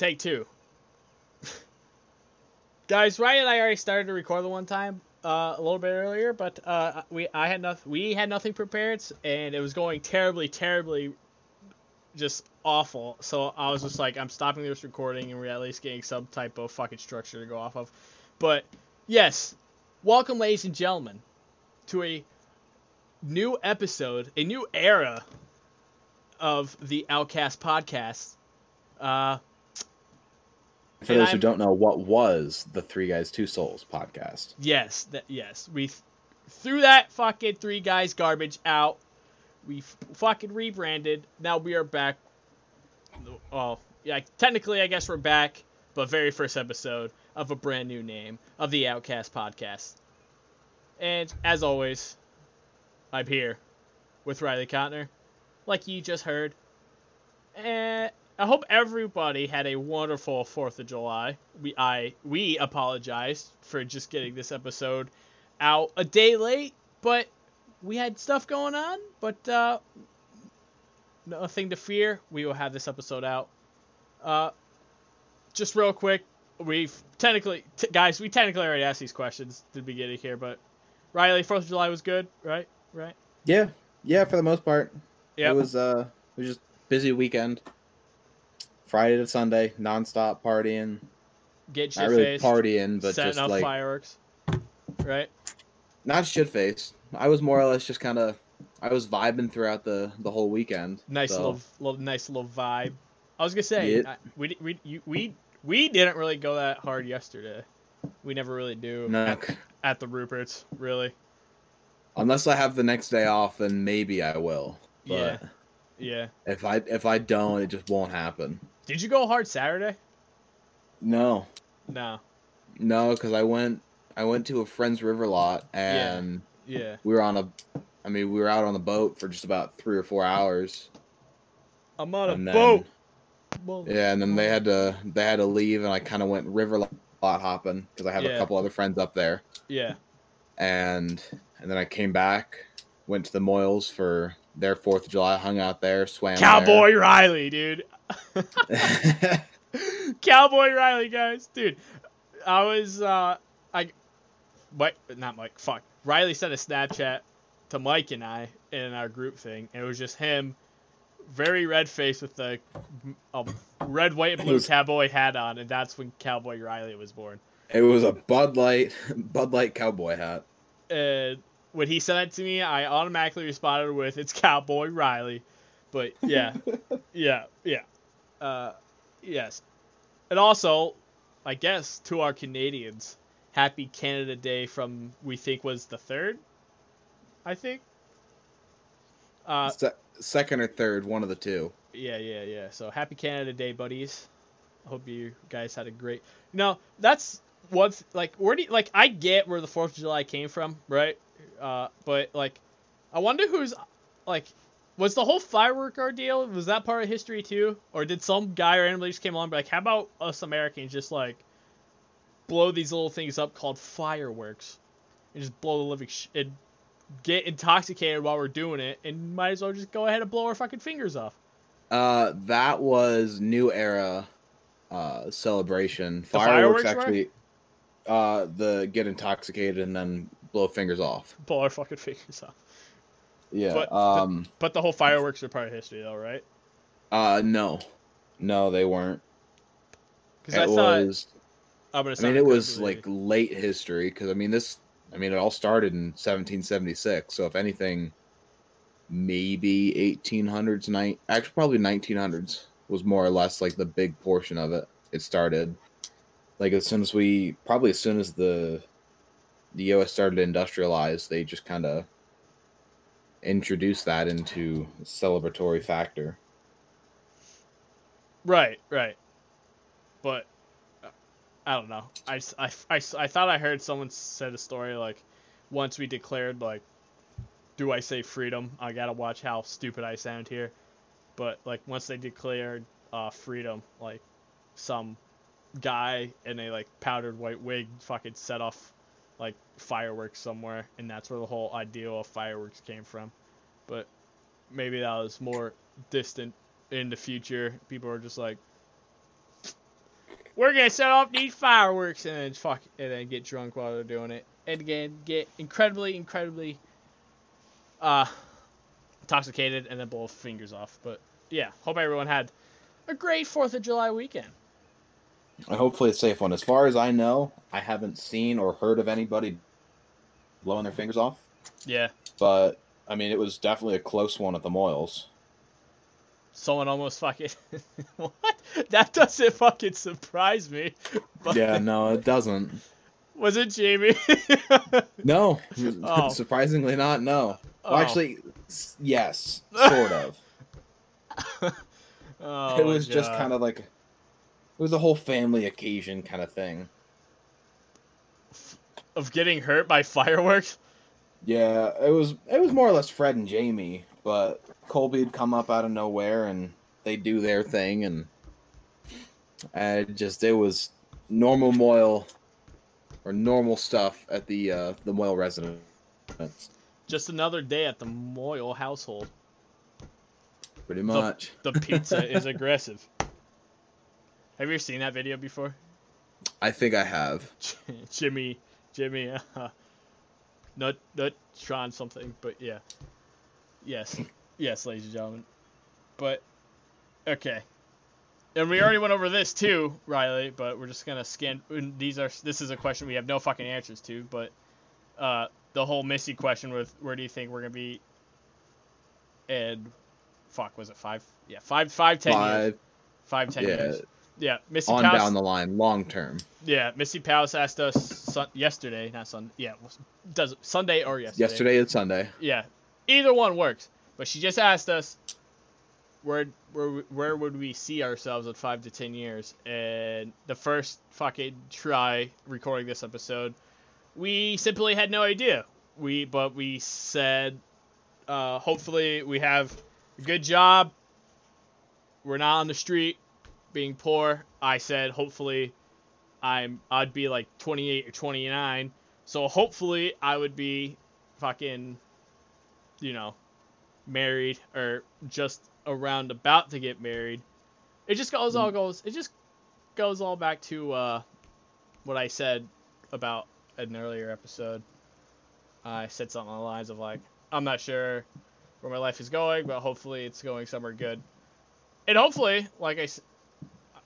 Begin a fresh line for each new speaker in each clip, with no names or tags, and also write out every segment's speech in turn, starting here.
take two. Guys, Ryan and I already started to record the one time uh, a little bit earlier, but uh, we I had nothing. We had nothing prepared, and it was going terribly, terribly, just awful. So I was just like, I'm stopping this recording, and we're at least getting some type of fucking structure to go off of. But yes, welcome, ladies and gentlemen, to a new episode, a new era of the Outcast podcast. Uh,
For
And
those who
I'm-
don't know, what was the Three Guys Two Souls podcast?
yes, that yes, we th- threw that fucking three guys garbage out. We f- fucking rebranded. Now we are back. Well, yeah, technically I guess we're back, but very first episode of a brand new name of the Outcast podcast. And as always, I'm here with Riley Cotner, like you just heard. And I hope everybody had a wonderful Fourth of July. We I we apologize for just getting this episode out a day late, but we had stuff going on. But uh, nothing to fear. We will have this episode out. Uh, just real quick, we've technically, t- guys, we technically already asked these questions at the beginning here, but Riley, Fourth of July was good, right? Right?
Yeah, yeah, for the most part.
Yeah.
It was uh, it was just busy weekend. Friday to Sunday, nonstop partying.
Get
Not
shit
really partying, but
setting
just
up
like
fireworks, right?
not shit faced. I was more or less just kind of, I was vibing throughout the the whole weekend.
Nice
so-
little, little, nice little vibe. I was gonna say
Yeah.
I, we we you, we we didn't really go that hard yesterday. We never really do
No,
at, at the Ruperts, really.
unless I have the next day off, then maybe I will. But
Yeah. Yeah.
if I if I don't, it just won't happen.
Did you go hard Saturday?
No,
No.
no, because I went I went to a friend's river lot and
Yeah.
we were on a, I mean we were out on the boat for just about three or four hours.
I'm on a
then-
boat.
Yeah, and then they had to they had to leave, and I kind of went river lot hopping because I have
Yeah.
a couple other friends up there,
Yeah.
and and then I came back, went to the Moyles for their Fourth of July, hung out there, swam.
Cowboy Riley, dude. Cowboy Riley, guys, dude. I was uh I Mike not Mike, fuck. Riley sent a Snapchat to Mike and I in our group thing. And it was just him very red faced with the um, red, white, and blue
was-
cowboy hat on, and that's when Cowboy Riley was born.
it was a Bud Light Bud Light cowboy hat.
And when he sent it to me, I automatically responded with, "It's Cowboy Riley." But yeah, yeah, yeah, uh, yes. And also, I guess to our Canadians, Happy Canada Day from we think was the third. I think. Uh,
Se- second or third, one of the two.
yeah, yeah, yeah. So happy Canada Day, buddies. I hope you guys had a great. No, that's what's like. Where do you, like I get where the Fourth of July came from, right? Uh, but like, I wonder who's like, was the whole firework ordeal was that part of history too, or did some guy randomly just came along and be like, how about us Americans just like blow these little things up called fireworks and just blow the living sh- and get intoxicated while we're doing it and might as well just go ahead and blow our fucking fingers off.
Uh, that was new era, uh, celebration.
fireworks were?
actually, uh, the get intoxicated and then blow fingers off.
blow our fucking fingers off.
Yeah.
But- but-
um.
But the whole fireworks are part of history, though, right?
Uh, no, no, they weren't.
Because I thought
was.
I'm gonna
I mean, it was like late history because I mean this. I mean, it all started in 1776. So if anything, maybe 1800s, night actually probably 1900s was more or less like the big portion of it. It started like as soon as we probably as soon as the the U.S. started to industrialize, they just kind of introduced that into celebratory factor.
right, right. But I don't know. I, I, I, I thought I heard someone said a story like once we declared like, do I say freedom? I gotta watch how stupid I sound here. But like once they declared uh, freedom, like some guy in a like powdered white wig fucking set off like fireworks somewhere, and that's where the whole idea of fireworks came from. But maybe that was more distant in the future. People are just like, we're gonna set off these fireworks and then fuck and then get drunk while they're doing it, and again get incredibly, incredibly uh intoxicated and then blow fingers off. But yeah, hope everyone had a great Fourth of July weekend.
Hopefully a safe one. As far as I know, I haven't seen or heard of anybody blowing their fingers off.
Yeah,
But I mean, it was definitely a close one at the Moyles.
someone almost fucking what? That doesn't fucking surprise me. But
Yeah, no, it doesn't.
was it Jamie?
No,
Oh.
surprisingly not. No.
Oh.
Well, actually, yes, sort of.
oh,
it was just kind of like it was a whole family occasion kind of thing.
of getting hurt by fireworks.
Yeah, it was it was more or less Fred and Jamie, but Colby'd come up out of nowhere and they do their thing and I just it was normal Moyle or normal stuff at the uh the Moyle residence.
Just another day at the Moyle household.
Pretty much.
The pizza is aggressive. Have you ever seen that video before?
I think I have.
Jimmy, Jimmy, uh, nut, nut, Tron something, but yeah, yes, yes, ladies and gentlemen, but okay, and we already went over this too, Riley, but we're just gonna scan. These are this is a question we have no fucking answers to, but uh, the whole Missy question with where do you think we're gonna be, and fuck, was it five? Yeah, five, five, ten years,
Five
five, ten
yeah,
years. Yeah, Missy
on
Paus-
down the line, long term.
yeah, Missy Palace asked us sun- yesterday, not Sunday. Yeah, does Sunday or yesterday?
Yesterday is Sunday.
Yeah, either one works. But she just asked us where where where would we see ourselves in five to ten years? And the first fucking try recording this episode, we simply had no idea. We but we said, uh, hopefully we have a good job. We're not on the street being poor. I said hopefully I'm I'd be like 28 or 29. So hopefully I would be fucking you know married or just around about to get married. It just goes all goes it just goes all back to uh what I said about an earlier episode. I said something along the lines of like I'm not sure where my life is going, but hopefully it's going somewhere good. And hopefully, like I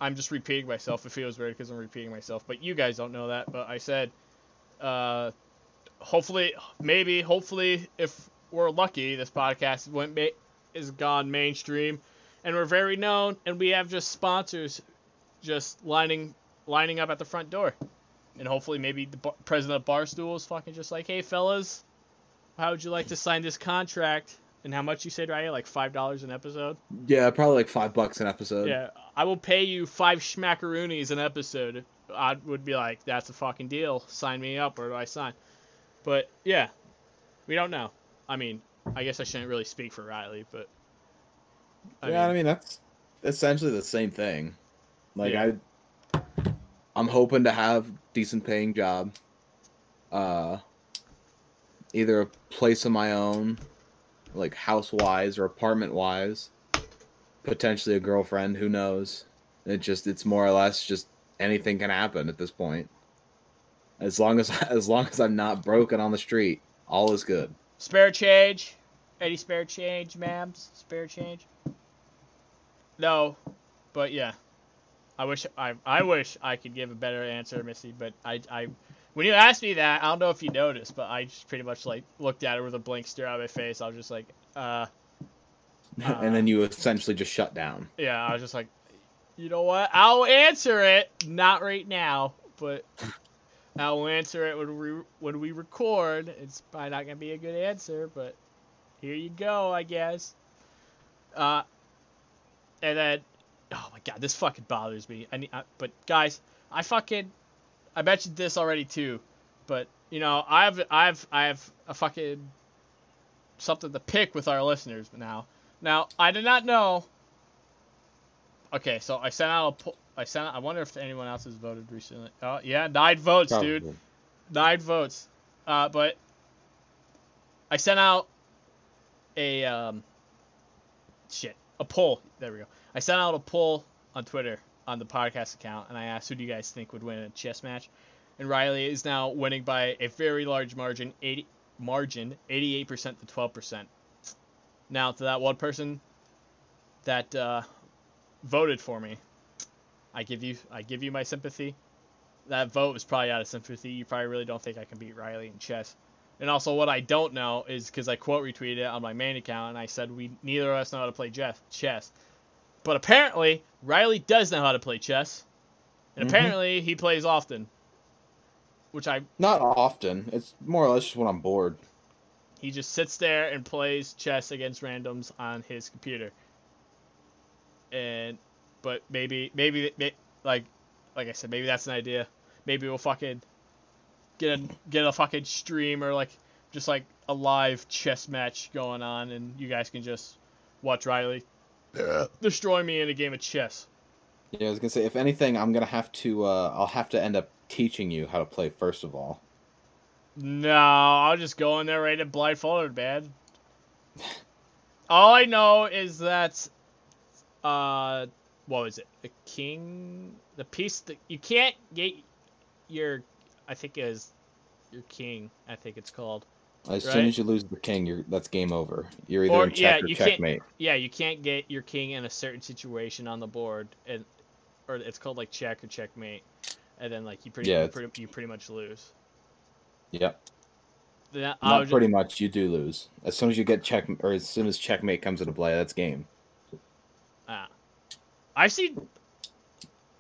I'm just repeating myself. It feels weird because I'm repeating myself, but you guys don't know that. But I said, uh, hopefully, maybe, hopefully, if we're lucky, this podcast went ma- is gone mainstream, and we're very known, and we have just sponsors, just lining lining up at the front door, and hopefully, maybe the bar- president of Barstool is fucking just like, hey fellas, how would you like to sign this contract? And how much you said, right? Here, like five dollars an episode.
Yeah, probably like five bucks an episode.
Yeah, I will pay you five schmackaroonies an episode. I would be like, that's a fucking deal. Sign me up, or do I sign? But yeah, we don't know. I mean, I guess I shouldn't really speak for Riley, but I
yeah,
mean,
I mean that's essentially the same thing. Like
Yeah.
I, I'm hoping to have decent paying job. Uh, either a place of my own, like house wise or apartment wise. Potentially a girlfriend, who knows? It just it's more or less just anything can happen at this point. As long as as long as I'm not broken on the street, all is good.
spare change, any spare change, ma'ams? Spare change? No, but yeah, I wish I I wish I could give a better answer, Missy. But I I when you asked me that, I don't know if you noticed, but I just pretty much like looked at her with a blank stare on my face. I was just like, uh.
And then you essentially just shut down.
Yeah, I was just like, you know what? I'll answer it. Not right now, but I'll answer it when we when we record. It's probably not gonna be a good answer, but here you go, I guess. Uh, and then, oh my god, this fucking bothers me. I need, I, but guys, I fucking, I mentioned this already too, but you know, I have I have I have a fucking something to pick with our listeners now. Now, I did not know. Okay, so I sent out a poll. I sent. I wonder if anyone else has voted recently. Oh yeah, nine votes, dude. Nine votes. Uh, but I sent out a um, shit a poll. There we go. I sent out a poll on Twitter on the podcast account, and I asked who do you guys think would win a chess match, and Riley is now winning by a very large margin, 80 margin, 88% to 12%. Now to that one person that uh, voted for me, I give you I give you my sympathy. That vote was probably out of sympathy. You probably really don't think I can beat Riley in chess. And also, what I don't know is because I quote retweeted it on my main account, and I said we neither of us know how to play Jeff, chess. But apparently, Riley does know how to play chess, and
Mhm.
apparently he plays often. Which I
Not often. It's more or less just when I'm bored.
He just sits there and plays chess against randoms on his computer. And but maybe maybe like like I said, maybe that's an idea. Maybe we'll fucking get a get a fucking stream or like just like a live chess match going on, and you guys can just watch Riley destroy me in a game of chess.
Yeah, I was gonna say if anything, I'm gonna have to. Uh, I'll have to end up teaching you how to play first of all.
No, I'll just go in there right and blindfolded, man. All I know is that, uh, what was it? The king, the piece that you can't get your, I think is your king. I think it's called.
As
Right.
soon as you lose the king, you're that's game over. You're either
Or-
in check
yeah,
or checkmate.
Yeah, you can't get your king in a certain situation on the board, and or it's called like check or checkmate, and then like you pretty,
Yeah,
you pretty, you pretty much lose.
Yep.
I
Not
was
pretty much. You do lose as soon as you get check or as soon as checkmate comes into play. That's game.
Ah. I've seen.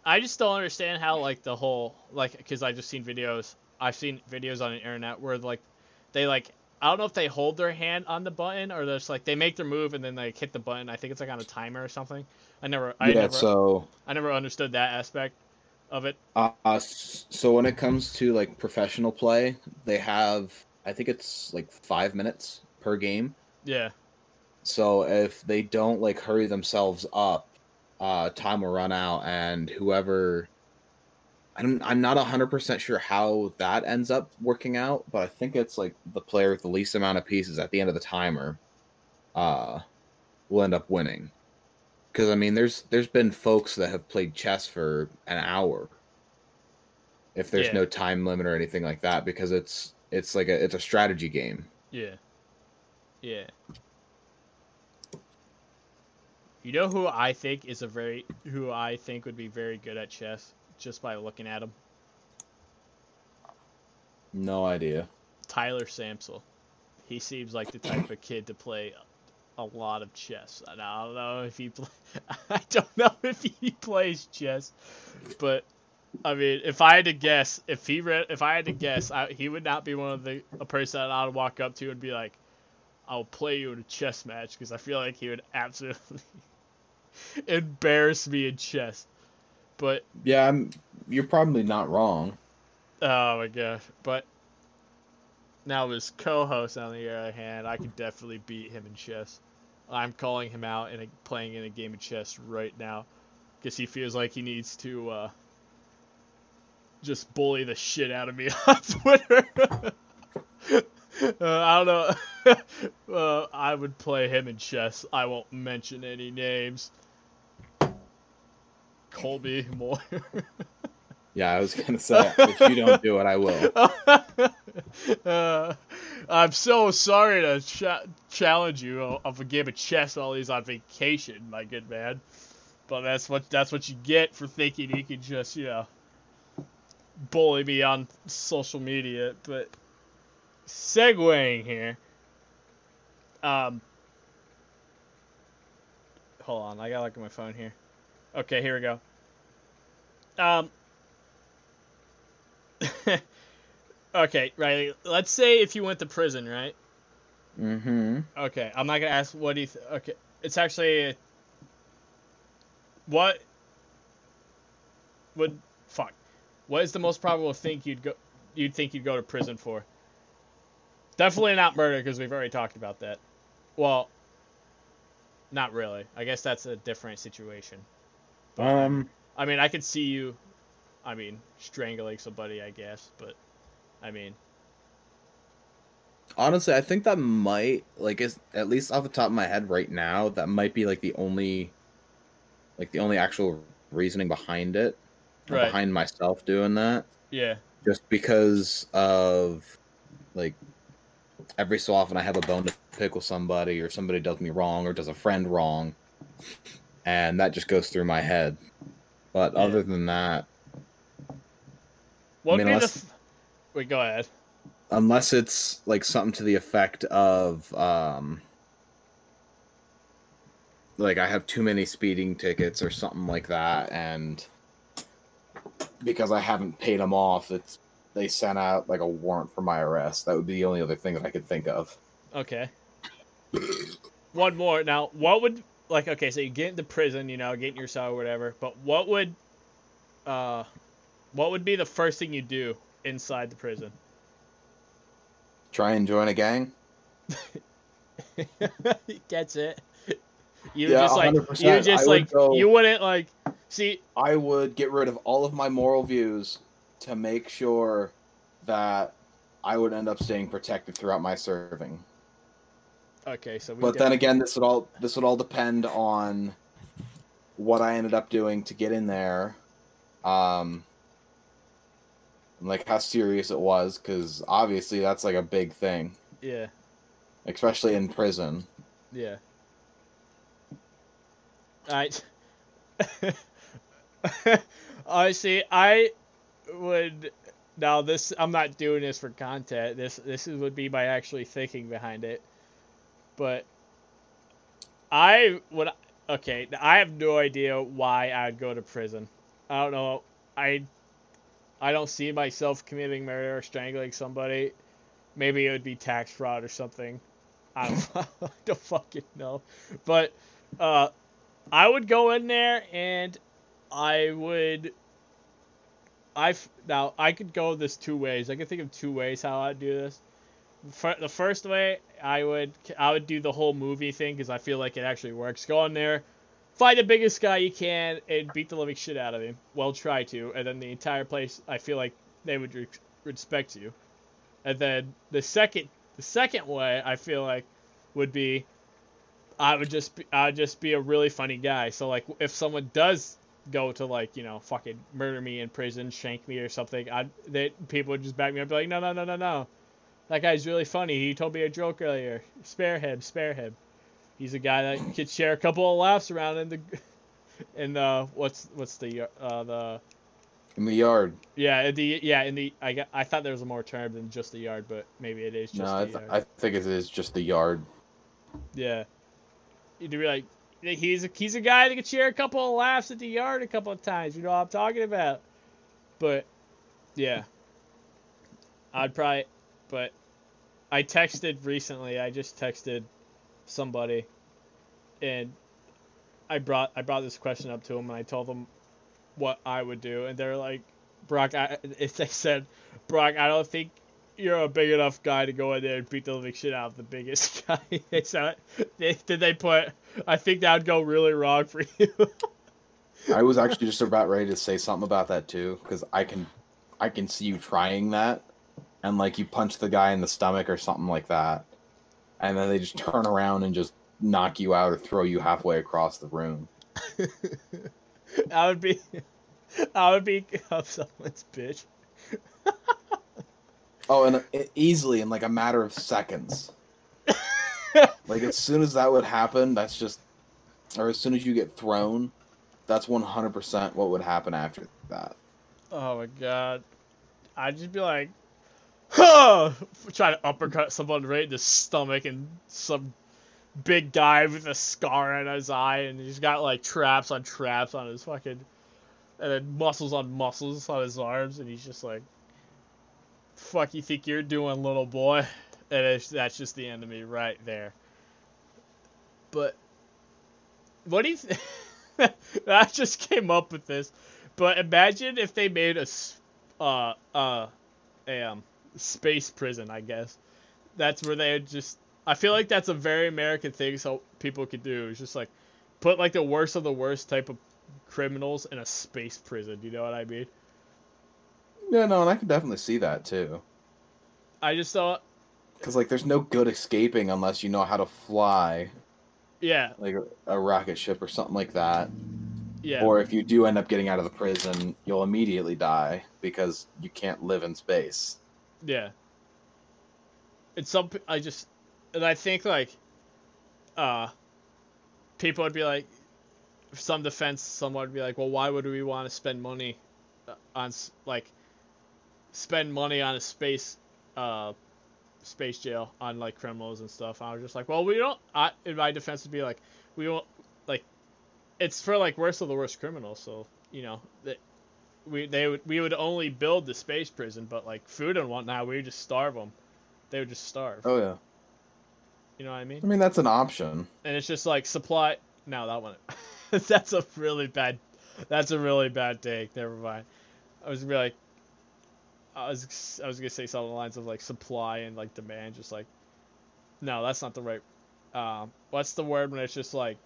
I just don't understand how like the whole like because I've just seen videos. I've seen videos on the internet where like they like I don't know if they hold their hand on the button or they're just like they make their move and then they like, hit the button. I think it's like on a timer or something. I never I
yeah.
never
So
I never understood that aspect of it.
Uh, so when it comes to like professional play, they have I think it's like five minutes per game.
Yeah.
So if they don't like hurry themselves up, uh, time will run out, and whoever I'm I'm not hundred percent sure how that ends up working out, but I think it's like the player with the least amount of pieces at the end of the timer, uh, will end up winning. Because I mean, there's there's been folks that have played chess for an hour. If there's
Yeah.
no time limit or anything like that, because it's it's like a it's a strategy game.
Yeah. Yeah. You know who I think is a very who I think would be very good at chess just by looking at him?
No idea.
Tyler Samsel. He seems like the type of kid to play a lot of chess. And I don't know if he play, I don't know if he plays chess, but I mean, if I had to guess, if he read, if I had to guess, I, he would not be one of the a person that I would walk up to and be like, "I'll play you in a chess match," because I feel like he would absolutely embarrass me in chess. But
Yeah, I'm, you're probably not wrong.
Oh my gosh. But now his co-host on the other hand, I could definitely beat him in chess. I'm calling him out and playing in a game of chess right now because he feels like he needs to uh, just bully the shit out of me on Twitter. uh, I don't know. uh, I would play him in chess. I won't mention any names. Colby Moore.
Yeah, I was gonna say if you don't do it, I will.
I'm so sorry to cha- challenge you of a game of chess while he's on vacation, my good man. But that's what that's what you get for thinking he can just, you know, bully me on social media. But segueing here, um, hold on, I gotta look at my phone here. Okay, here we go. Um. okay, right. Let's say if you went to prison, right?
Mm-hmm.
Okay, I'm not gonna ask what do you. Th- okay, it's actually what would fuck. What is the most probable thing you'd go? You'd think you'd go to prison for? Definitely not murder because we've already talked about that. Well, not really. I guess that's a different situation.
Um,
I mean, I could see you. I mean, strangling somebody, I guess, but I mean,
Honestly, I think that might like is at least off the top of my head right now, that might be like the only like the only actual reasoning behind it.
Right.
Behind myself doing that.
Yeah.
Just because of like every so often I have a bone to pick with somebody or somebody does me wrong or does a friend wrong. And that just goes through my head. But
Yeah.
other than that,
What would
mean,
be the? Wait, go ahead.
unless it's like something to the effect of um like I have too many speeding tickets or something like that and because I haven't paid them off it's they sent out like a warrant for my arrest. That would be the only other thing that I could think of.
Okay. One more. Now, what would like? Okay, so you get into prison, you know, get in your cell or whatever. But what would, uh, what would be the first thing you do inside the prison?
Try and join a gang?
he gets it. You
Yeah,
just like
100%.
you just
I would
like
go-
you wouldn't like see
I would get rid of all of my moral views to make sure that I would end up staying protected throughout my serving.
okay so we
but then again this would all this would all depend on what i ended up doing to get in there um and, like how serious it was because obviously that's like a big thing.
Yeah.
Especially in prison.
Yeah. I honestly I would now this I'm not doing this for content. This this is, would be my actually thinking behind it. But I would okay I have no idea why I'd go to prison. I don't know. I I don't see myself committing murder or strangling somebody maybe it would be tax fraud or something I don't, I don't fucking know but uh I would go in there and I would I now I could go this two ways. I could think of two ways how I'd do this. Fir- The first way I would I would do the whole movie thing because I feel like it actually works. Go in there, find the biggest guy you can, and beat the living shit out of him. Well, try to, and then the entire place I feel like they would re- respect you. And then the second the second way I feel like would be I would just be, I would just be a really funny guy. So like if someone does go to like you know fucking murder me in prison, shank me or something, I they people would just back me up, be like no no no no no, that guy's really funny. He told me a joke earlier. Spare him, spare him. He's a guy that could share a couple of laughs around in the in the what's what's the uh the
in the yard
yeah in the yeah in the I got, I thought there was a more term than just the yard, but maybe it is just
no
the
I, th-
yard.
I think it is just the yard
Yeah. You'd be like, he's a he's a guy that could share a couple of laughs at the yard a couple of times. You know what I'm talking about. But yeah. I'd probably but I texted recently, I just texted somebody and I brought I brought this question up to them and I told them what I would do and they're like Brock I they said Brock I don't think you're a big enough guy to go in there and beat the living shit out of the biggest guy. they said, they, did they put? I think that would go really wrong for you.
i was actually just about ready to say something about that too because i can i can see you trying that and like you punch the guy in the stomach or something like that and then they just turn around and just knock you out or throw you halfway across the room
I would be, I would be of someone's bitch.
Oh, and it, easily in like a matter of seconds. like as soon as that would happen, that's just, or as soon as you get thrown, that's one hundred percent what would happen after that.
Oh my god, I'd just be like, huh, to uppercut someone right in the stomach and some big guy with a scar on his eye and he's got like traps on traps on his fucking and then muscles on muscles on his arms and he's just like fuck you think you're doing little boy? And that's just the end of me right there. But what do you th- just came up with this but imagine if they made a uh uh a um, space prison I guess that's where they just I feel like that's a very American thing so people could do. It's just like put like the worst of the worst type of criminals in a space prison. You know what I mean?
Yeah, no, and I can definitely see that too.
I just thought
Because like, there's no good escaping unless you know how to fly,
Yeah,
like a, a rocket ship or something like that.
yeah.
Or if you do end up getting out of the prison, you'll immediately die because you can't live in space.
Yeah. It's some I just and I think like uh people would be like some defense someone would be like, "Well, why would we want to spend money uh, on like spend money on a space uh space jail on like criminals and stuff?" I was just like, "Well, we don't I in my defense would be like, we won't like it's for like worst of the worst criminals, so, you know, that we they would we would only build the space prison, but like food and whatnot, we would just starve them. They would just starve.
Oh yeah.
You know what I mean?
I mean that's an option.
And it's just like supply. No, that one. that's a really bad. That's a really bad take. Never mind. I was gonna be like. I was I was gonna say something along the lines of like supply and like demand, just like. No, that's not the right. Um, what's the word when it's just like.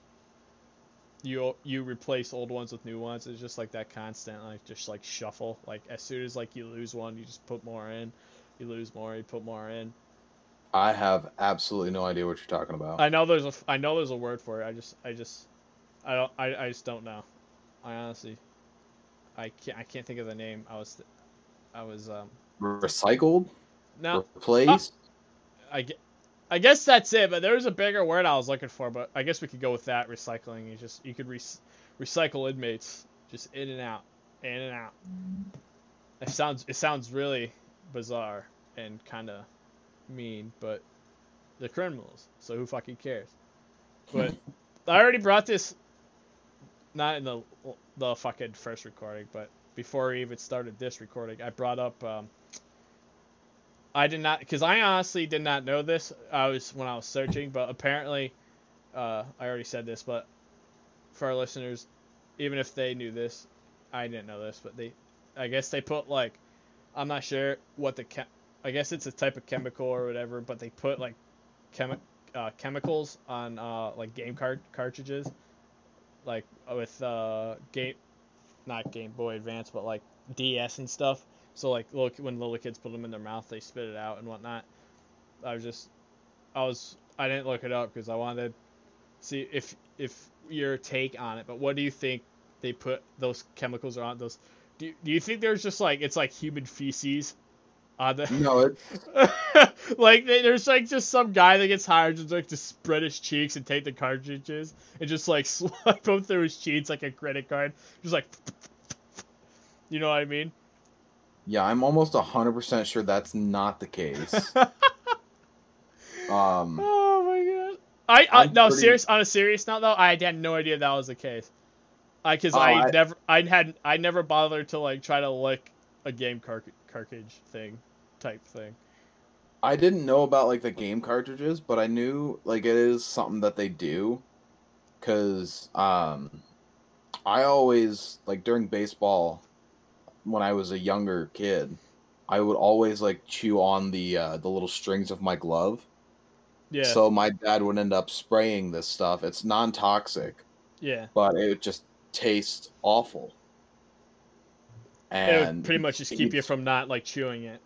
You you replace old ones with new ones. It's just like that constant like just like shuffle. Like as soon as like you lose one, you just put more in. You lose more, you put more in.
I have absolutely no idea what you're talking about.
I know there's a I know there's a word for it. I just I just I don't I, I just don't know. I honestly I can't I can't think of the name. I was I was um
Recycled,
no
replaced.
I get I guess that's it. But there was a bigger word I was looking for. But I guess we could go with that. Recycling. You just you could re- recycle inmates just in and out, in and out. It sounds it sounds really bizarre and kind of mean, but they're criminals, so who fucking cares? But I already brought this, not in the the fucking first recording, but before we even started this recording, I brought up. Um, I did not, because I honestly did not know this. I was when I was searching, but apparently, uh, I already said this, but for our listeners, even if they knew this, I didn't know this, but they, I guess they put like, I'm not sure what the chem, I guess it's a type of chemical or whatever, but they put like, chemi- uh, chemicals on uh like game card cartridges, like with uh game, not Game Boy Advance, but like DS and stuff. So like look when little kids put them in their mouth, they spit it out and whatnot. I was just, I was, I didn't look it up because I wanted to see if if your take on it. But what do you think they put those chemicals on those? Do you, do you think there's just like it's like human feces on the
no, it,
like they, there's like just some guy that gets hired to like to spread his cheeks and take the cartridges and just like swipe them through his cheeks like a credit card, just like you know what I mean?
Yeah, I'm almost hundred percent sure that's not the case. um,
Oh my god. I, I
I'm
no
pretty-
serious on a serious note though, I had no idea that was the case. I cuz
Oh,
I,
I-
never I had I never bothered to like try to lick a game car- cartridge thing type thing.
I didn't know about like the game cartridges, but I knew like it is something that they do. Cause um, I always like during baseball when I was a younger kid, I would always like chew on the uh, the little strings of my glove.
Yeah.
So my dad would end up spraying this stuff. It's non toxic,
yeah.
but it would just taste awful.
It
And
would pretty much just keep you from not like chewing it.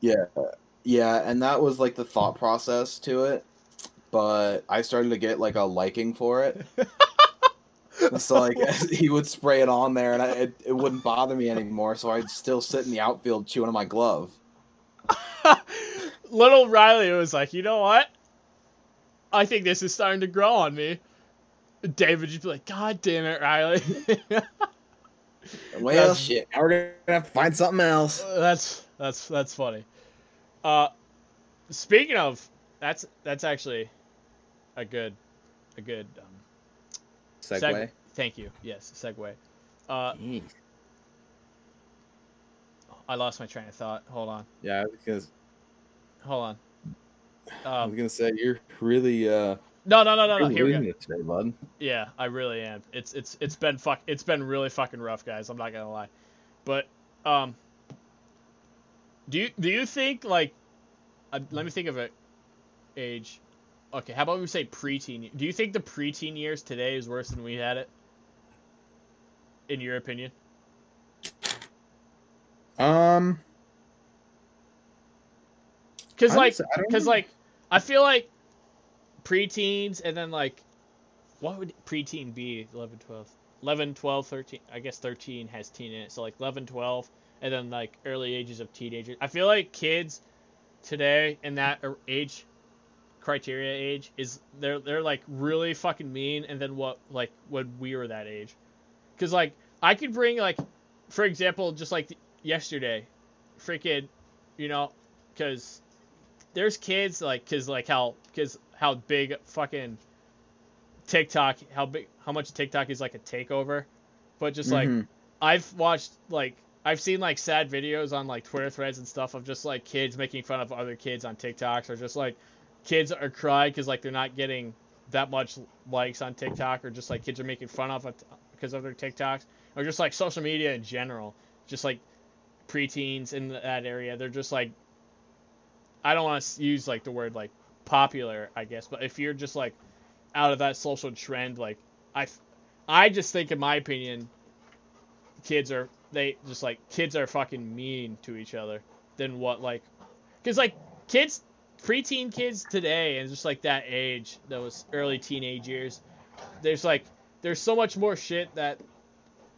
Yeah, yeah, and that was like the thought process to it. But I started to get like a liking for it. so like he would spray it on there, and I, it it wouldn't bother me anymore. So I'd still sit in the outfield chewing on my glove.
Little Riley was like, you know what? I think this is starting to grow on me. David you'd be like, God damn it, Riley.
Well,
That's-
shit, now we're gonna have to find something else.
that's that's that's funny. Uh, speaking of, that's that's actually a good a good um,
Segue.
seg- Thank you. Yes, segue. Uh,
Jeez.
I lost my train of thought. Hold on.
Yeah, because
Hold on.
I
Um,
was gonna say you're really uh
no, no, no, no, no. Here we go.
it today, bud.
Yeah, I really am. It's it's it's been fuck. It's been really fucking rough, guys. I'm not gonna lie. But um, do you do you think like, uh, let me think of it. Age. Okay, how about we say preteen? Do you think the preteen years today is worse than we had it? In your opinion?
Um,
Because like,
Honestly, I don't
because like, I feel like preteens and then like, what would preteen be? 11, 12, 11, 12, 13. I guess 13 has teen in it. So like 11, 12, and then like early ages of teenagers. I feel like kids today in that er- age criteria age is they're they're like really fucking mean and then what like when we were that age because like i could bring like for example just like yesterday freaking you know because there's kids like because like how because how big fucking tiktok how big how much tiktok is like a takeover but just like
Mhm.
I've watched like I've seen like sad videos on like Twitter threads and stuff of just like kids making fun of other kids on TikToks or just like kids are crying because like they're not getting that much likes on TikTok or just like kids are making fun of uh, because of their TikToks or just like social media in general. Just like preteens in that area, they're just like I don't want to use like the word like popular, I guess, but if you're just like out of that social trend, like I, I just think in my opinion, kids are they just like kids are fucking mean to each other than what like because like kids preteen kids today and just like that age those early teenage years there's like there's so much more shit that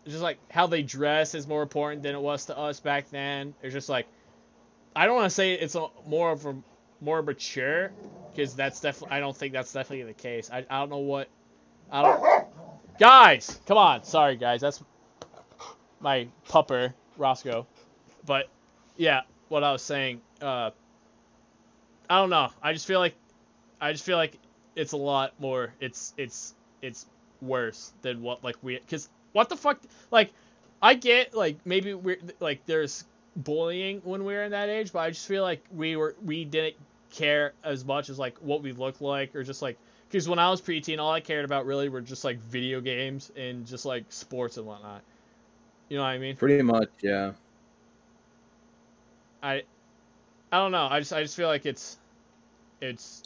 just like how they dress is more important than it was to us back then. It's just like i don't want to say it's a, more of a more mature because that's definitely i don't think that's definitely the case. I, I don't know what i don't guys! Come on. Sorry guys. That's my pupper Roscoe. But yeah, what I was saying, uh, I don't know. I just feel like I just feel like it's a lot more. It's it's it's worse than what like we because what the fuck like I get like maybe we're like there's bullying when we were in that age, but I just feel like we were we didn't care as much as like what we look like or just like because when I was preteen, all I cared about really were just like video games and just like sports and whatnot. You know what I mean?
Pretty much, yeah.
I I don't know. I just I just feel like it's it's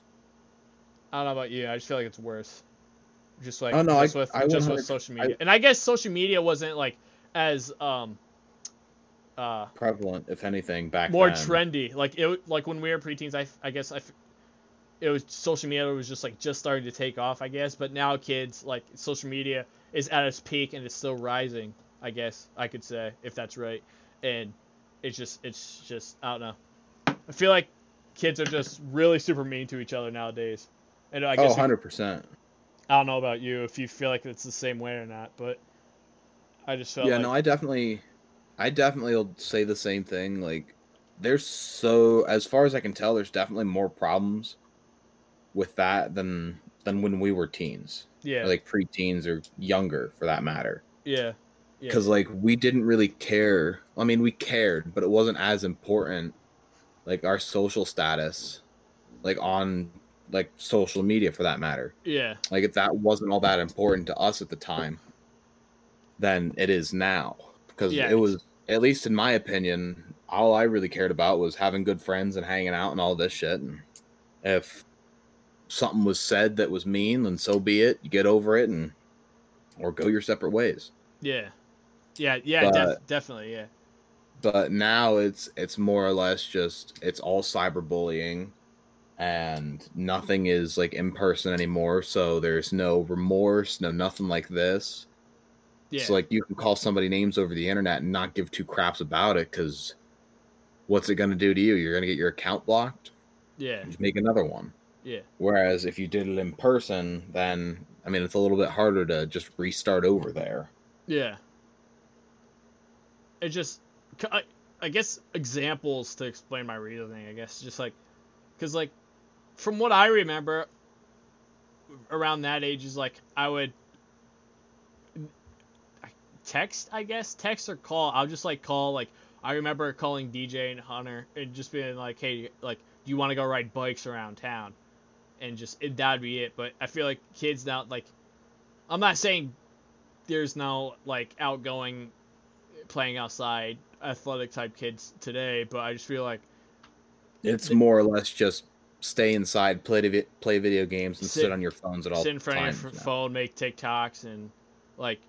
I don't know about you. I just feel like it's worse. Just like
Oh, no,
just
I-
with
I
just with social media. and I guess social media wasn't like as um uh
Prevalent, if anything, back
more
then.
trendy. Like it like when we were preteens, I I guess I it was social media was just like just starting to take off, I guess. But now kids like social media is at its peak and it's still rising. I guess I could say if that's right. And it's just it's just I don't know. I feel like kids are just really super mean to each other nowadays. And I
Oh,
guess you-
100%.
I don't know about you if you feel like it's the same way or not, but I just felt
yeah,
like
no, I definitely, I definitely will say the same thing. Like, there's so, as far as I can tell, there's definitely more problems with that than than when we were teens,
yeah,
or like pre-teens or younger, for that matter.
yeah, yeah,
Because like we didn't really care. I mean, we cared, but it wasn't as important. Like our social status, like on like social media, for that matter.
yeah,
Like if that wasn't all that important to us at the time, than it is now. Because
Yeah,
it was, at least in my opinion, all I really cared about was having good friends and hanging out and all this shit. And if something was said that was mean, then so be it. You get over it and or go your separate ways.
yeah, yeah, yeah, def- definitely, yeah.
But now it's it's more or less just it's all cyberbullying and nothing is like in person anymore. So there's no remorse, no nothing like this.
Yeah.
So like you can call somebody names over the internet and not give two craps about it because what's it gonna do to you? You're gonna get your account blocked.
yeah.
Just make another one.
Yeah.
Whereas if you did it in person, then I mean it's a little bit harder to just restart over there.
Yeah. It just, I, I guess examples to explain my reasoning. I guess just like, cause like, from what I remember, around that age is like I would text. I guess text or call. I'll just like call. Like I remember calling DJ and Hunter and just being like, hey, like, do you want to go ride bikes around town? And just it, that'd be it. But I feel like kids now, like, I'm not saying there's no like outgoing playing outside athletic type kids today but i just feel like
It's more or less just stay inside, play play video games, and
Sit-
sit, on your phones at all
sit in front
times.
of your phone make tiktoks and like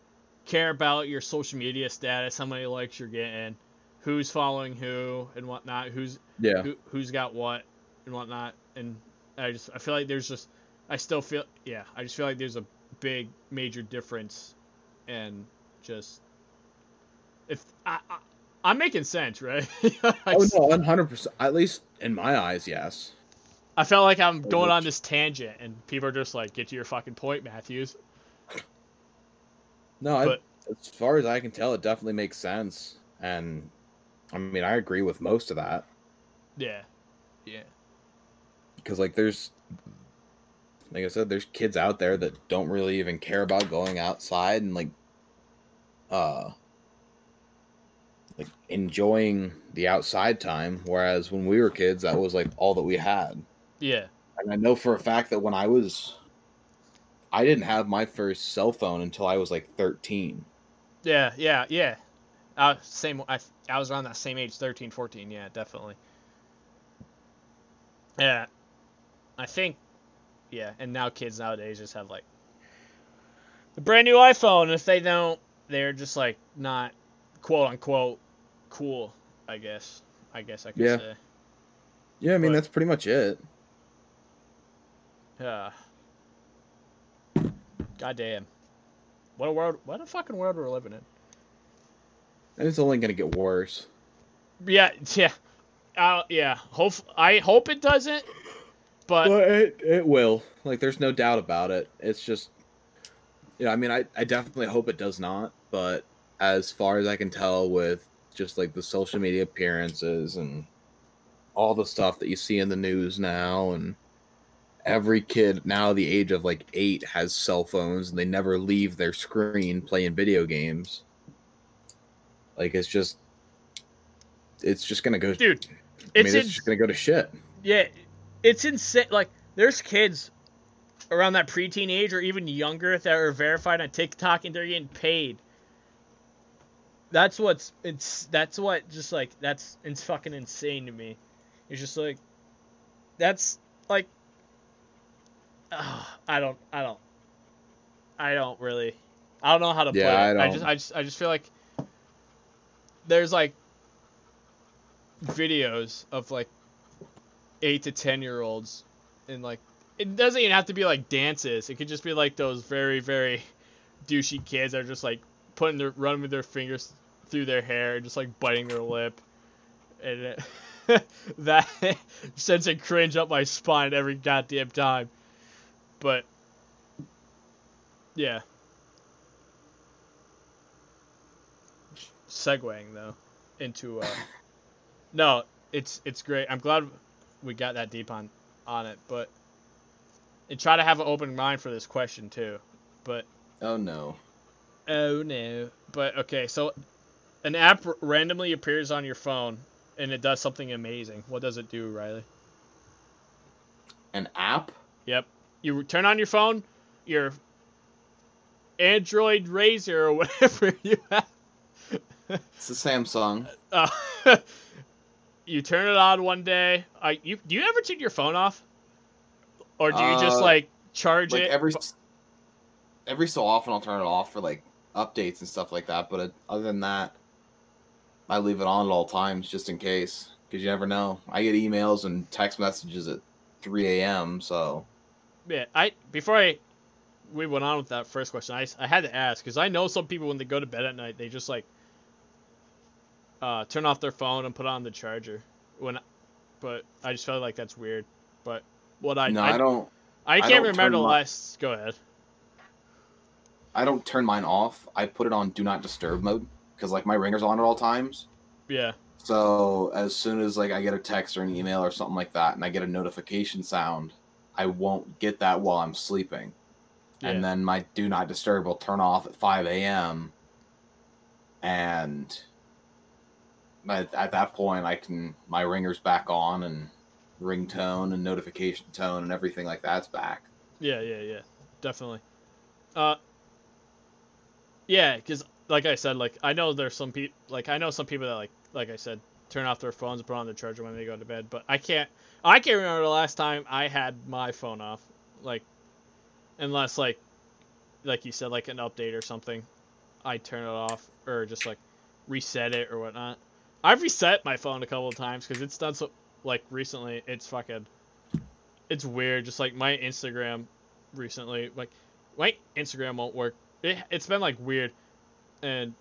care about your social media status how many likes you're getting who's following who and whatnot who's
Yeah,
who, who's got what and whatnot, and I just I feel like there's just I still feel yeah I just feel like there's a big major difference, and just if I, I I'm making sense, right? I,
Oh no, one hundred percent. At least in my eyes, yes.
I felt like I'm
Oh,
going on this tangent, and people are just like, "Get to your fucking point, Matthews."
No, I,
But-
as far as I can tell, it definitely makes sense, and I mean, I agree with most of that
Yeah, yeah,
because, like, there's, like I said, there's kids out there that don't really even care about going outside and like, uh, like enjoying the outside time. Whereas when we were kids, that was like all that we had.
yeah,
And I know for a fact that when I was, I didn't have my first cell phone until I was like 13.
yeah, yeah, yeah. Uh, same. I I was around that same age, 13, 14. Yeah, definitely. Yeah, I think. Yeah, and now kids nowadays just have like a brand new iPhone. and If they don't, they're just like not quote unquote cool. I guess. I guess I could
Yeah.
say.
Yeah, I mean,
But-
that's pretty much it.
Yeah. God damn. What a world! What a fucking world we're living in.
And it's only going to get worse.
Yeah, yeah, uh, yeah. Hope I hope it doesn't. But
But it, it will. Like, there's no doubt about it. It's just, you know, I mean, I, I definitely hope it does not. But as far as I can tell, with just like the social media appearances and all the stuff that you see in the news now, and every kid now, the age of like eight, has cell phones and they never leave their screen playing video games. Like, it's just, it's just gonna go.
dude,
I
it's
mean, it's
in,
just gonna go to shit.
yeah, it's insane. Like there's kids around that preteen age or even younger that are verified on TikTok and they're getting paid. That's what's it's that's what just like that's it's fucking insane to me. It's just like that's like ah, I don't I don't I don't really I don't know how to
Yeah,
put
I
it. I
don't.
just I just I just feel like there's like videos of like eight to ten year olds and like it doesn't even have to be like dances. It could just be like those very very douchey kids that are just like putting their running with their fingers through their hair just like biting their lip, and it, that sends a cringe up my spine every goddamn time. But yeah. Segueing though into uh no, it's it's great. I'm glad we got that deep on on it, but and try to have an open mind for this question too. But
Oh no.
oh no. But okay, so an app randomly appears on your phone and it does something amazing. What does it do, Riley?
An app?
Yep. You turn on your phone, your Android Razor or whatever you have.
It's the Samsung.
Uh, you turn it on one day. I you do you ever turn your phone off, or do you just
Uh,
like charge
Like
it?
every every so often, I'll turn it off for like updates and stuff like that. But it, other than that, I leave it on at all times just in case, because you never know. I get emails and text messages at 3 a.m. So
Yeah, I before I we went on with that first question, I, I had to ask because I know some people when they go to bed at night they just like uh, turn off their phone and put on the charger when, but I just felt like that's weird. But what I
no,
I,
I, don't.
I can't
don't
remember the
my-
last. Go ahead.
I don't turn mine off. I put it on do not disturb mode because like my ringer's on at all times.
Yeah,
So as soon as like I get a text or an email or something like that, and I get a notification sound, I won't get that while I'm sleeping,
yeah,
and then my do not disturb will turn off at 5 a.m. And at, at that point, I can my ringer's back on and ringtone and notification tone and everything like that's back.
yeah, yeah, yeah, definitely. Uh, yeah, because like I said, like I know there's some people, like I know some people that like, like I said, turn off their phones put on their charger when they go to bed. But I can't, I can't remember the last time I had my phone off, like, unless like, like you said, like an update or something, I turn it off or just like reset it or whatnot. I've reset my phone a couple of times because it's done so like recently. It's fucking it's weird. Just like my Instagram recently, like my Instagram won't work. It, it's been like weird. And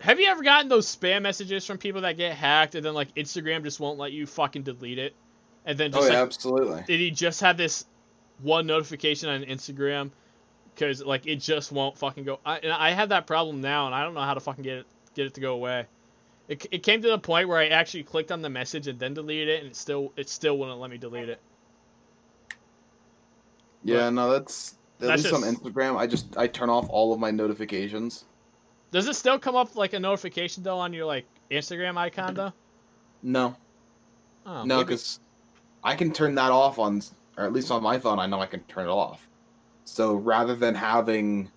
have you ever gotten those spam messages from people that get hacked and then like Instagram just won't let you fucking delete it? And then oh, just
oh yeah,
like
absolutely.
did he just have this one notification on Instagram? Because like it just won't fucking go. I, and I have that problem now, and I don't know how to fucking get it get it to go away. It, it came to the point where I actually clicked on the message and then deleted it, and it still it still wouldn't let me delete it.
Yeah, no, that's at
That's
least on Instagram. I just I turn off all of my notifications.
Does it still come up like a notification though on your like Instagram icon though?
No,
Oh,
no, because I can turn that off on, or at least on my phone, I know I can turn it off. So rather than having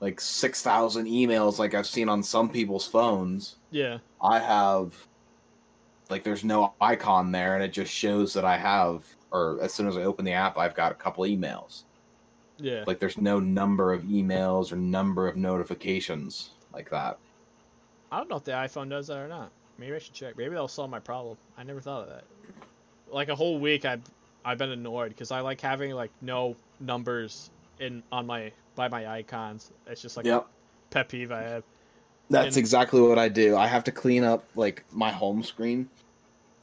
like six thousand emails like I've seen on some people's phones,
yeah,
I have like there's no icon there, and it just shows that I have, or as soon as I open the app, I've got a couple emails.
yeah.
Like there's no number of emails or number of notifications like that.
I don't know if the iPhone does that or not. Maybe I should check. Maybe that'll solve my problem. I never thought of that. Like a whole week, I've I've been annoyed because I like having like no numbers in on my by my icons. It's just like
Yep.
a pet peeve I have.
That's
And-
exactly what I do. I have to clean up like my home screen.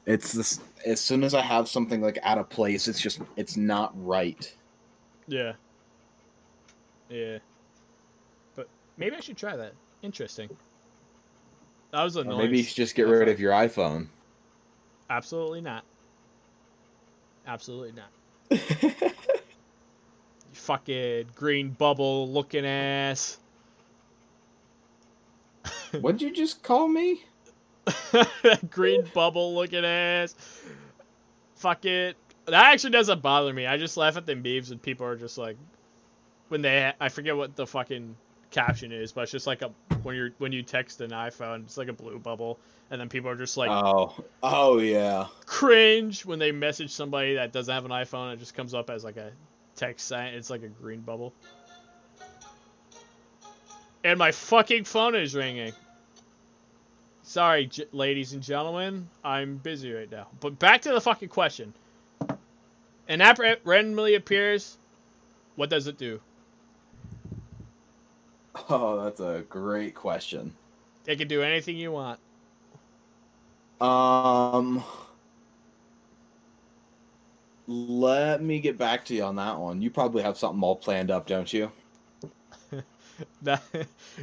It's this as soon as I have something like out of place, it's just it's not right.
Yeah. Yeah. But maybe I should try that. Interesting. That was
Or
annoying.
maybe you should just get rid of your iPhone.
Absolutely not. Absolutely not. You fucking green bubble looking ass.
What'd you just call me?
green bubble looking ass. Fuck it. That actually doesn't bother me. I just laugh at the memes and people are just like, when they, I forget what the fucking caption is, but it's just like a when you're when you text an iPhone, it's like a blue bubble, and then people are just like
oh, oh yeah.
cringe when they message somebody that doesn't have an iPhone. It just comes up as like a text sign. It's like a green bubble. And my fucking phone is ringing. Sorry, j- ladies and gentlemen, I'm busy right now. But back to the fucking question. An app randomly appears. What does it do?
Oh, that's a great question.
They can do anything you want.
Um, let me get back to you on that one. You probably have something all planned up, don't you?
That-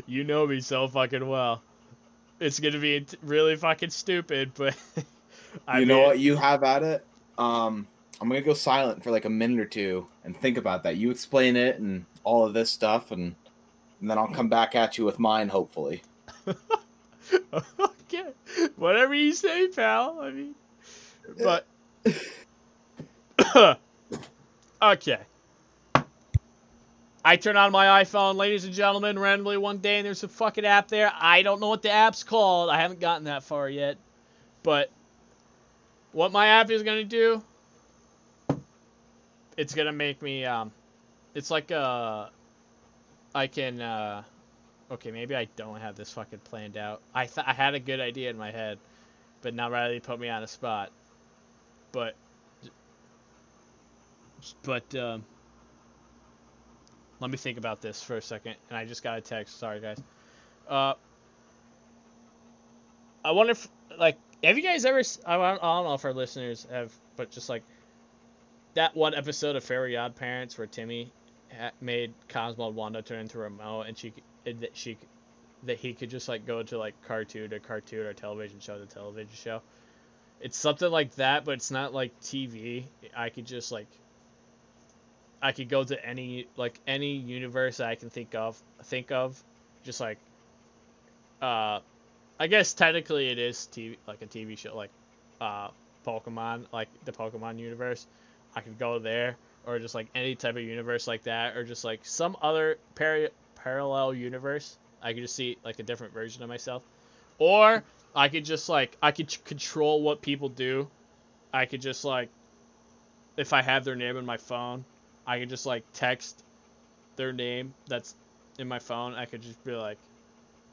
you know me so fucking well. It's gonna be really fucking stupid, but I
you know
mean-
what you have at it. Um, I'm gonna go silent for like a minute or two and think about that. You explain it and all of this stuff, and and then I'll come back at you with mine, hopefully.
okay, whatever you say, pal. I mean, but okay. I turn on my iPhone, ladies and gentlemen, randomly one day, and there's a fucking app there. I don't know what the app's called. I haven't gotten that far yet, but what my app is gonna do, it's gonna make me um, it's like uh, I can uh. Okay, maybe I don't have this fucking planned out. I th- I had a good idea in my head, but now Riley put me on a spot. But, but um, let me think about this for a second. And I just got a text. Sorry, guys. Uh, I wonder if like have you guys ever? I don't, I don't know if our listeners have, but just like that one episode of Fairy Odd Parents where Timmy made Cosmo and Wanda turn into a remote, and she that she that he could just like go to like cartoon to cartoon or television show to television show. It's something like that, but it's not like TV. I could just like I could go to any like any universe I can think of think of, just like uh I guess technically it is TV like a TV show like uh Pokemon like the Pokemon universe. I could go there or just like any type of universe like that or just like some other par- parallel universe. I could just see like a different version of myself. Or I could just like I could control what people do. I could just like if I have their name in my phone, I could just like text their name that's in my phone. I could just be like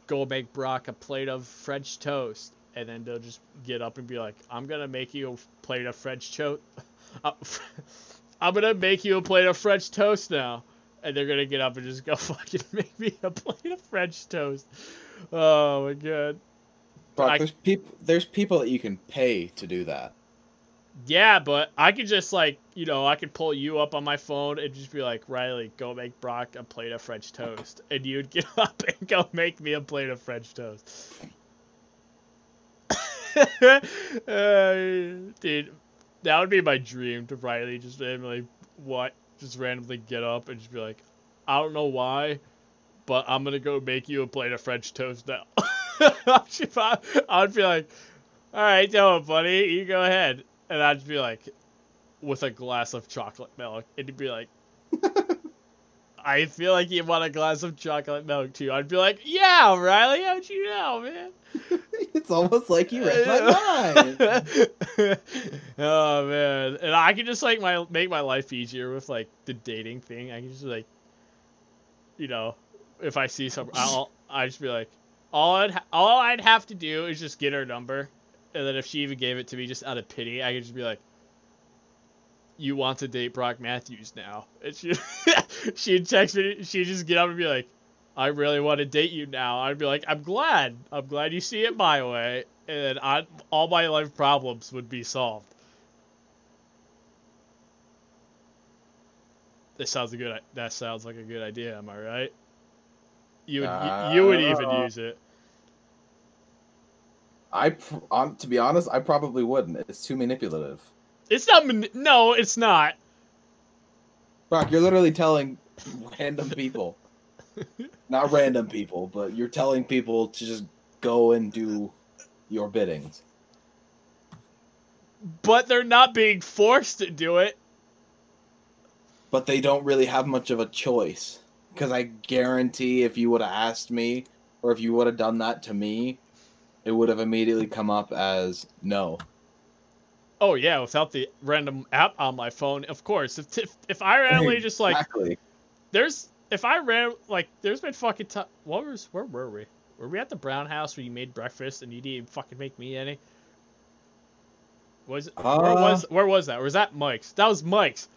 go make Brock a plate of French toast and then they'll just get up and be like I'm to make you a plate of French toast. Uh, I'm gonna make you a plate of French toast now. And they're gonna get up and just go fucking make me a plate of French toast. Oh my god.
Brock,
I-
there's people. There's people that you can pay to do that.
Yeah, but I could just like, you know, I could pull you up on my phone and just be like, Riley, go make Brock a plate of French toast, and you'd get up and go make me a plate of French toast. uh, dude, that would be my dream to Riley just randomly what, just randomly get up and just be like, I don't know why, but I'm gonna go make you a plate of French toast now. I'd be like, all right, do it, buddy. You go ahead. And I'd be like, with a glass of chocolate milk. And he'd be like, I feel like you want a glass of chocolate milk too. I'd be like, yeah, Riley, how'd you know, man?
it's almost like you read my mind.
oh man, and I can just like my make my life easier with like the dating thing. I can just like, you know, if I see some, I'll I just be like, all I'd ha- all I'd have to do is just get her number, and then if she even gave it to me just out of pity, I could just be like, you want to date Brock Matthews now? And she she'd text me, she'd just get up and be like, I really want to date you now. I'd be like, I'm glad. I'm glad you see it my way. And I, all my life problems would be solved. This sounds a good. That sounds like a good idea. Am I right? You would. you, you would even
Uh,
use it.
I, pr- um, to be honest, I probably wouldn't. It's too manipulative.
It's not. mani- No, it's not.
Brock, you're literally telling random people, not random people, but you're telling people to just go and do your biddings.
But they're not being forced to do it.
But they don't really have much of a choice. Because I guarantee if you would have asked me, or if you would have done that to me, it would have immediately come up as no.
Oh yeah, without the random app on my phone, of course. If if, if I randomly just like there's if I ran like there's been fucking t- what was where were we? Were we at the Brown House where you made breakfast and you didn't fucking make me any? Was it, where
Uh,
was where was that? Or was that Mike's? That was Mike's.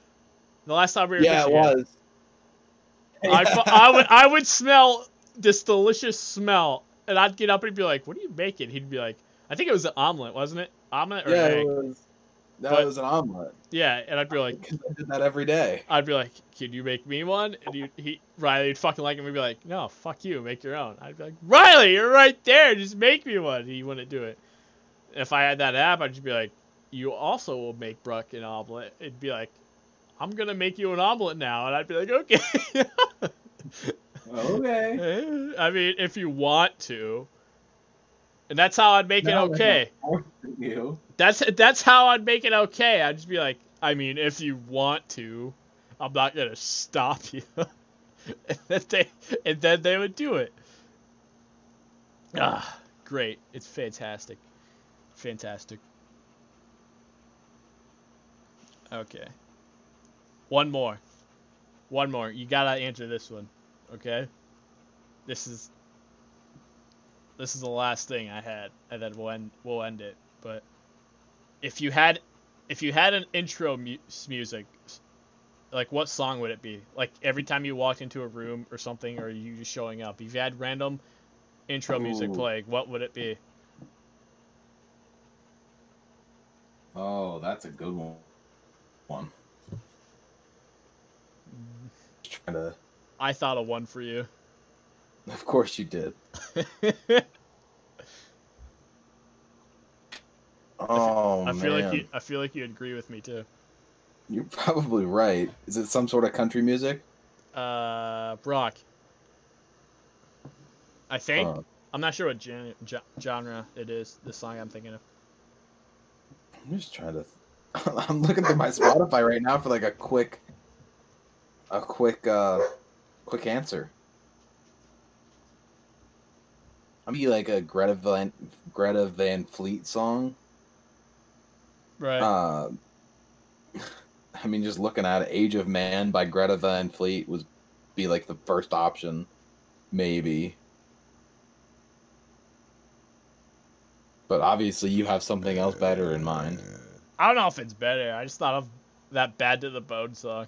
The last time we were
Yeah, it was.
I, I would I would smell this delicious smell, and I'd get up and be like, "What are you making?" He'd be like, "I think it was an omelet, wasn't it? Omelet or
yeah,
an
it was. That
But-
was an omelet.
Yeah, and I'd be like,
I did that every day.
I'd be like, "Can you make me one?" And you, he, Riley'd fucking like him. He'd be like, "No, fuck you, make your own." I'd be like, "Riley, you're right there. Just make me one." He wouldn't do it. If I had that app, I'd just be like, "You also will make Brock an omelet." It'd be like, "I'm gonna make you an omelet now," and I'd be like, "Okay."
Okay.
I mean, if you want to. And that's how I'd make
No,
it okay.
You.
That's that's how I'd make it okay. I'd just be like, I mean, if you want to, I'm not gonna stop you. and, then they, and then they would do it. Ah, great! It's fantastic, fantastic. Okay. One more. One more. You gotta answer this one. Okay. This is. This is the last thing I had, and then we'll end. We'll end it. But if you had if you had an intro mu- music like what song would it be like every time you walked into a room or something or you just showing up if you had random intro music playing what would it be
Oh, that's a good one. Mm. One. Just trying to.
i thought of one for you
Of course you did. Oh
i feel
man,
like you i feel like you agree with me too
you're probably right. Is it some sort of country music?
uh brock i think
Uh,
i'm not sure what gen- gen- genre it is the song i'm thinking of
I'm just trying to. I'm looking through my Spotify right now for like a quick, a quick, uh, quick answer. I'm be like a Greta Van Greta Van Fleet song.
Right
Uh, I mean, just looking at it, "Age of Man" by Greta Van Fleet was be like the first option, maybe. But obviously, you have something else better in mind.
i don't know if it's better i just thought of that "Bad to the Bone" song.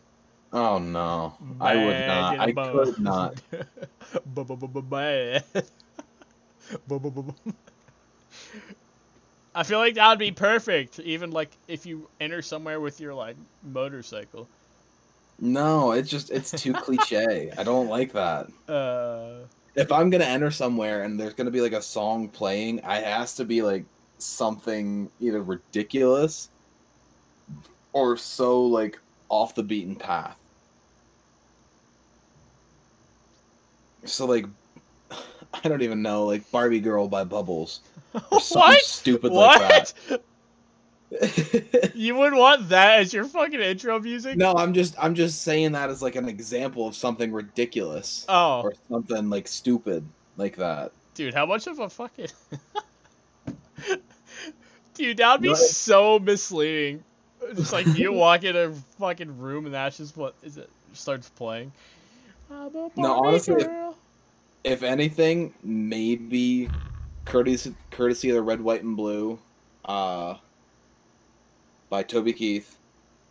Oh no, I would not. I
bone.
could not.
Bu-bu-bu-bu-bad. I feel like that would be perfect, even like if you enter somewhere with your like motorcycle.
No, it's just it's too cliche. I don't like that.
Uh,
If I'm gonna enter somewhere and there's gonna be like a song playing, I has to be like something either ridiculous or so like off the beaten path. So like I don't even know, like Barbie Girl by Bubbles. Or something
what?
stupid
What?
like that.
You would want that as your fucking intro music?
no, I'm just I'm just saying that as like an example of something ridiculous
Oh,
or something like stupid like that.
dude, how much of a fucking Dude, that would be
No.
so misleading. Just like you walk in a fucking room and that's just what is it starts playing. I'm a
No,
Barbie
honestly, if- if anything, maybe courtesy courtesy of the red, white, and blue, uh, by Toby Keith,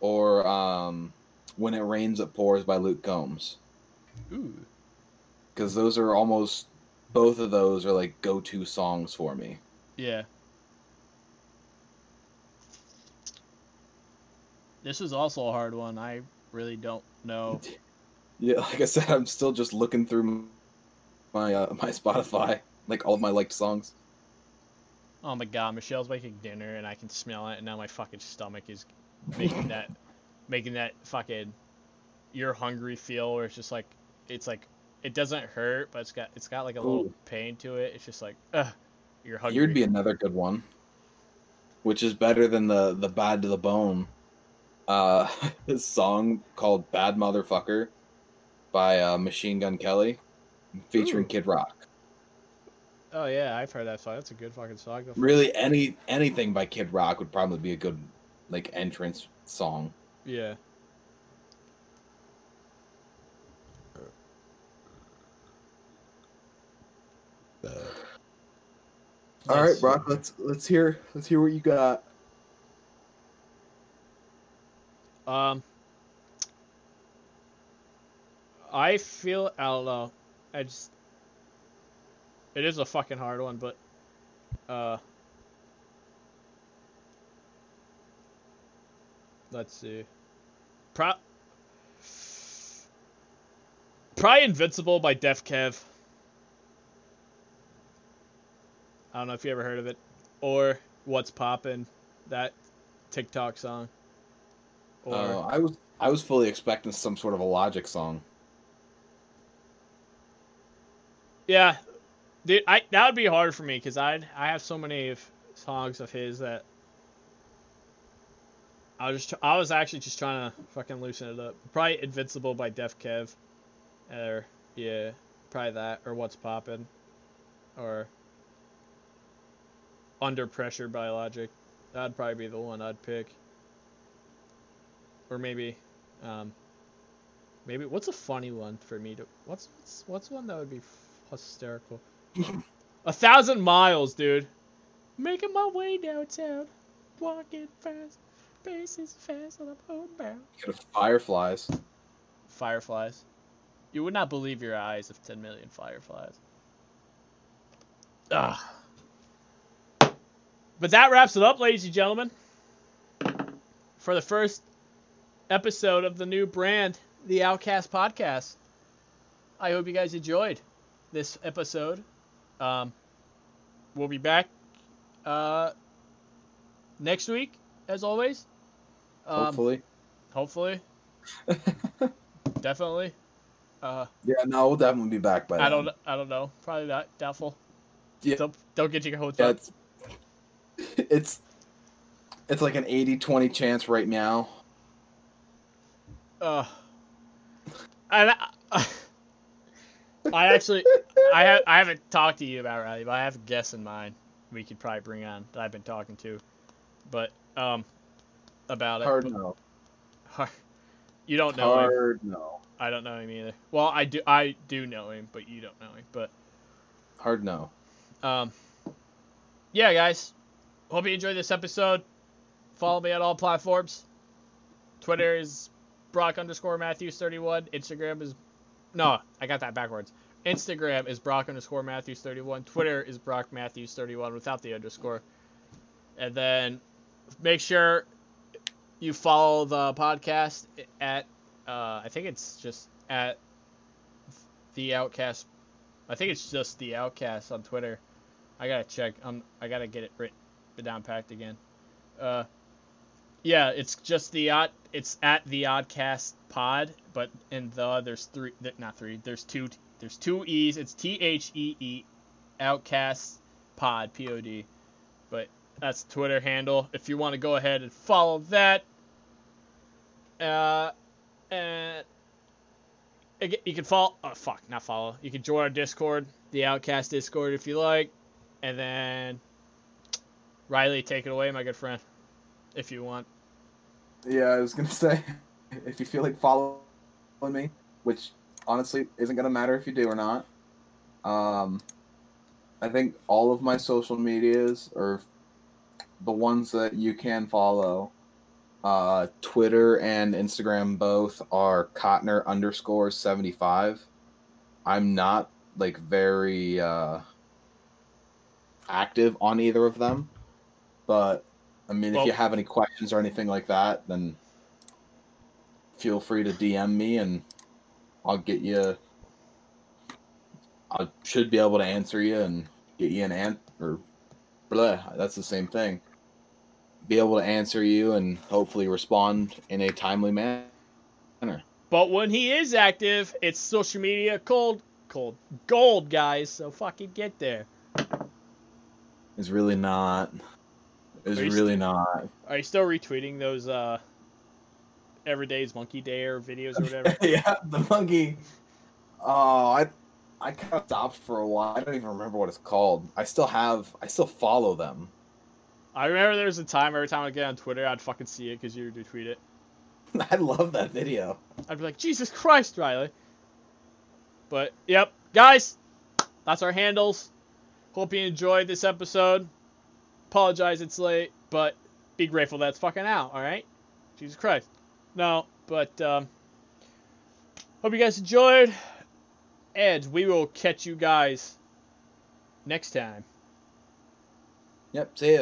or um, when it rains, it pours by Luke Combs,
Ooh.
because those are almost both of those are like go to songs for me.
Yeah. This is also a hard one. I really don't know.
Yeah, like I said, I'm still just looking through my uh, my Spotify, like all of my liked songs.
Oh my god, Michelle's making dinner and I can smell it and now my fucking stomach is making that making that fucking you're hungry feel where it's just like it's like it doesn't hurt but it's got it's got like a little pain to it. It's just like ugh you're hungry.
You'd be another good one, which is better than the the bad to the bone. Uh, this song called "Bad Motherfucker" by uh, Machine Gun Kelly, featuring
Ooh.
Kid Rock.
Oh yeah, I've heard that song. That's a good fucking song. Go for it.
Really, any anything by Kid Rock would probably be a good like entrance song.
Yeah.
All right,
Let's-
Brock. Let's let's hear let's hear what you got.
Um, I feel I don't know. I just it is a fucking hard one, but uh, let's see. Pro probably Invincible by Deaf Kev. I don't know if you ever heard of it, or What's Poppin', that TikTok song. Or
Uh, I was I was fully expecting some sort of a Logic song.
Yeah, dude, I that would be hard for me because I I have so many of songs of his that I was just I was actually just trying to fucking loosen it up. Probably Invincible by Deaf Kev, or yeah, probably that or What's Poppin', or Under Pressure by Logic. That'd probably be the one I'd pick. Or maybe, um, maybe what's a funny one for me to what's what's, what's one that would be hysterical? a thousand miles, dude. Making my way downtown, walking fast, paces fast on a homebound.
Get a Fireflies.
Fireflies. You would not believe your eyes of 10 million fireflies. Ah. But that wraps it up, ladies and gentlemen, for the first episode of the new brand, the Outcast Podcast. I hope you guys enjoyed this episode. Um, we'll be back uh, next week, as always. Um,
Hopefully.
Hopefully. Definitely. Uh,
Yeah, no, we'll definitely be back by
I
then.
don't. I don't know. Probably not. Doubtful.
Yeah.
Don't, don't get your hopes
Yeah,
up.
it's it's it's like an 80-20 chance right now.
Uh, and I, I actually, I have, I haven't talked to you about Riley, but I have a guess in mind. We could probably bring on that I've been talking to, but um, about it.
Hard
but-
no.
Hard. You don't know him.
Hard no.
I don't know him either. Well, I do. I do know him, but you don't know him. But
Hard no.
Um, yeah, guys. Hope you enjoyed this episode. Follow me on all platforms. Twitter is Brock underscore Matthews thirty one. Instagram is no, I got that backwards. Instagram is Brock underscore Matthews thirty one. Twitter is Brock Matthews thirty one without the underscore. And then make sure you follow the podcast at uh, I think it's just at the Outcast. I think it's just the Outcast on Twitter. I gotta check. Um, I gotta get it written down packed again. Uh, yeah, it's just the odd. It's at the Outcast Pod, but in the there's three, not three. There's two. There's two e's. It's T H E E, Outcast Pod P O D. But that's Twitter handle. If you want to go ahead and follow that. Uh, and you can follow. Oh fuck, not follow. You can join our Discord, the Outcast Discord, if you like, and then Riley, take it away, my good friend, if you want.
Yeah, I was gonna say, if you feel like following me, which honestly isn't gonna matter if you do or not. Um, I think all of my social medias are the ones that you can follow. Uh, Twitter and Instagram both are Cotner underscore seventy five. I'm not like very uh, active on either of them, but I mean,
Well-
if you have any questions or anything like that, then feel free to DM me and I'll get you. I should be able to answer you and get you an ant or blah. That's the same thing. Be able to answer you and hopefully respond in a timely manner.
But when he is active, it's social media cold, cold, gold, guys. So fucking get there.
It's really not.
It's
really not.
Are you still retweeting those uh, Everyday's Monkey Day or videos or whatever?
yeah, the monkey. Oh, I I kind of stopped for a while. I don't even remember what it's called. I still have. I still follow them.
I remember there was a time every time I get on Twitter, I'd fucking see it because you would retweet it.
I love that video.
I'd be like, Jesus Christ, Riley. But yep, guys, that's our handles. Hope you enjoyed this episode. Apologize it's late, but be grateful that's fucking out. All right, Jesus Christ. No, but um, hope you guys enjoyed, and we will catch you guys next time.
Yep. See ya.